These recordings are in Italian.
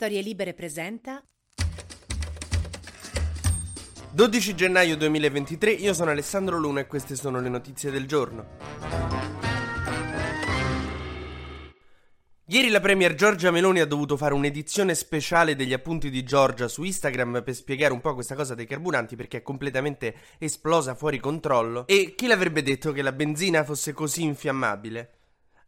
Storie Libere presenta 12 gennaio 2023, io sono Alessandro Luna e queste sono le notizie del giorno. Ieri la Premier Giorgia Meloni ha dovuto fare un'edizione speciale degli appunti di Giorgia su Instagram per spiegare un po' questa cosa dei carburanti perché è completamente esplosa fuori controllo. E chi l'avrebbe detto che la benzina fosse così infiammabile?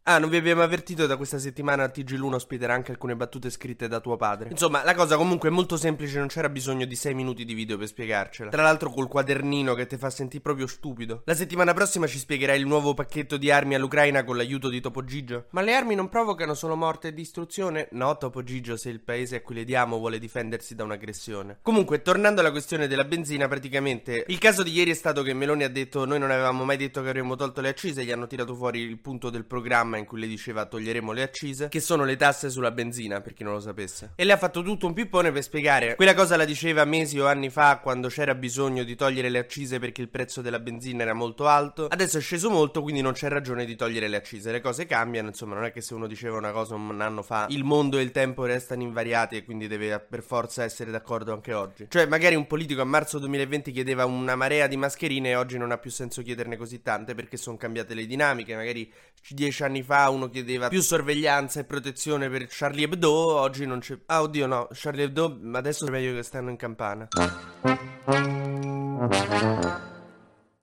Ah, non vi abbiamo avvertito da questa settimana TG Luna ospiterà anche alcune battute scritte da tuo padre. Insomma, la cosa comunque è molto semplice, non c'era bisogno di 6 minuti di video per spiegarcela. Tra l'altro col quadernino che ti fa sentire proprio stupido. La settimana prossima ci spiegherai il nuovo pacchetto di armi all'Ucraina con l'aiuto di Topo Gigio. Ma le armi non provocano solo morte e distruzione? No, Topo Gigio, se il paese a cui le diamo vuole difendersi da un'aggressione. Comunque, tornando alla questione della benzina, praticamente il caso di ieri è stato che Meloni ha detto noi non avevamo mai detto che avremmo tolto le accise, gli hanno tirato fuori il punto del programma in cui le diceva toglieremo le accise, che sono le tasse sulla benzina, per chi non lo sapesse. E le ha fatto tutto un pippone per spiegare. Quella cosa la diceva mesi o anni fa, quando c'era bisogno di togliere le accise perché il prezzo della benzina era molto alto. Adesso è sceso molto, quindi non c'è ragione di togliere le accise. Le cose cambiano, insomma, non è che se uno diceva una cosa un anno fa, il mondo e il tempo restano invariati e quindi deve per forza essere d'accordo anche oggi. Cioè, magari un politico a marzo 2020 chiedeva una marea di mascherine e oggi non ha più senso chiederne così tante perché sono cambiate le dinamiche. Magari dieci anni fa uno chiedeva più sorveglianza e protezione per Charlie Hebdo, oggi non c'è... Ah, oddio, no, Charlie Hebdo adesso è meglio che stanno in campana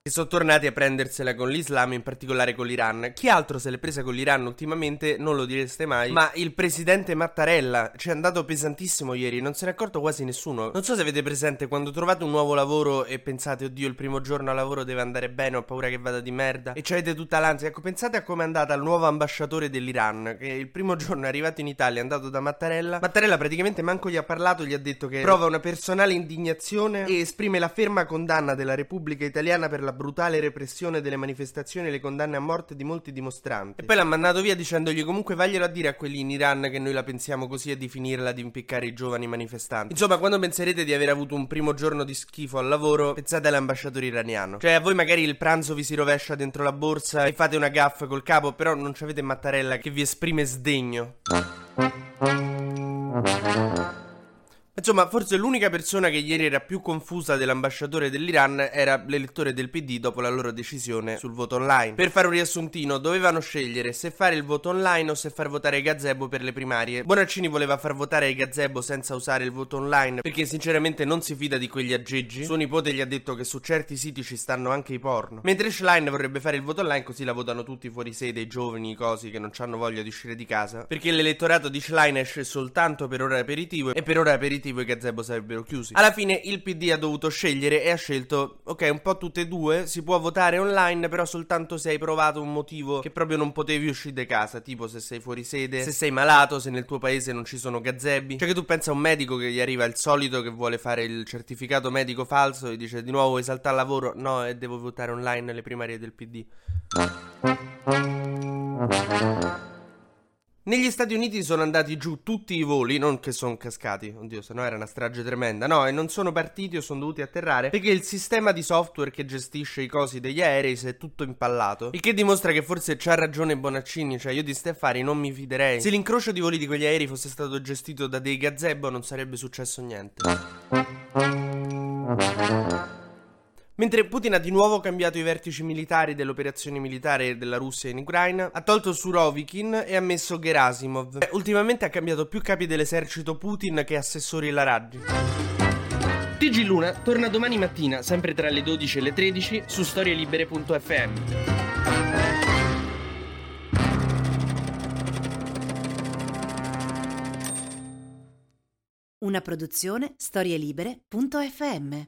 che sono tornati a prendersela con l'Islam, in particolare con l'Iran. Chi altro se l'è presa con l'Iran ultimamente non lo direste mai, ma il presidente Mattarella ci è andato pesantissimo ieri, non se ne è accorto quasi nessuno. Non so se avete presente quando trovate un nuovo lavoro e pensate "Oddio, il primo giorno a lavoro deve andare bene, ho paura che vada di merda" e avete tutta l'ansia. Ecco, pensate a come è andata il nuovo ambasciatore dell'Iran, che il primo giorno è arrivato in Italia, è andato da Mattarella. Mattarella praticamente manco gli ha parlato, gli ha detto che prova una personale indignazione e esprime la ferma condanna della Repubblica Italiana per la brutale repressione delle manifestazioni e le condanne a morte di molti dimostranti. E poi l'ha mandato via dicendogli comunque vaglielo a dire a quelli in Iran che noi la pensiamo così e di finirla di impiccare i giovani manifestanti. Insomma, quando penserete di aver avuto un primo giorno di schifo al lavoro, pensate all'ambasciatore iraniano. Cioè, a voi magari il pranzo vi si rovescia dentro la borsa e fate una gaffa col capo, però non avete Mattarella che vi esprime sdegno. Insomma, forse l'unica persona che ieri era più confusa dell'ambasciatore dell'Iran era l'elettore del PD dopo la loro decisione sul voto online. Per fare un riassuntino, dovevano scegliere se fare il voto online o se far votare ai gazebo per le primarie. Bonaccini voleva far votare ai gazebo senza usare il voto online perché sinceramente non si fida di quegli aggeggi. Suo nipote gli ha detto che su certi siti ci stanno anche i porno. Mentre Schlein vorrebbe fare il voto online così la votano tutti fuori sede, i giovani, i cosi che non hanno voglia di uscire di casa. Perché l'elettorato di Schlein esce soltanto per ora aperitivo e per ora aperitivo motivo i gazebo sarebbero chiusi. Alla fine il PD ha dovuto scegliere e ha scelto, ok, un po' tutte e due, si può votare online, però soltanto se hai provato un motivo che proprio non potevi uscire di casa, tipo se sei fuori sede, se sei malato, se nel tuo paese non ci sono gazebi. Cioè che tu pensa a un medico che gli arriva il solito che vuole fare il certificato medico falso e dice di nuovo vuoi saltare al lavoro? No, e devo votare online le primarie del PD. Negli Stati Uniti sono andati giù tutti i voli, non che sono cascati, oddio, se no era una strage tremenda, no, e non sono partiti o sono dovuti atterrare perché il sistema di software che gestisce i cosi degli aerei si è tutto impallato. Il che dimostra che forse c'ha ragione Bonaccini, cioè io di ste affari non mi fiderei. Se l'incrocio di voli di quegli aerei fosse stato gestito da dei gazebo non sarebbe successo niente. Mentre Putin ha di nuovo cambiato i vertici militari dell'operazione militare della Russia in Ucraina, ha tolto Surovikin e ha messo Gerasimov. Eh, ultimamente ha cambiato più capi dell'esercito Putin che assessori la Raggi. TG Luna torna domani mattina, sempre tra le 12 e le 13, su storielibere.fm. Una produzione storielibere.fm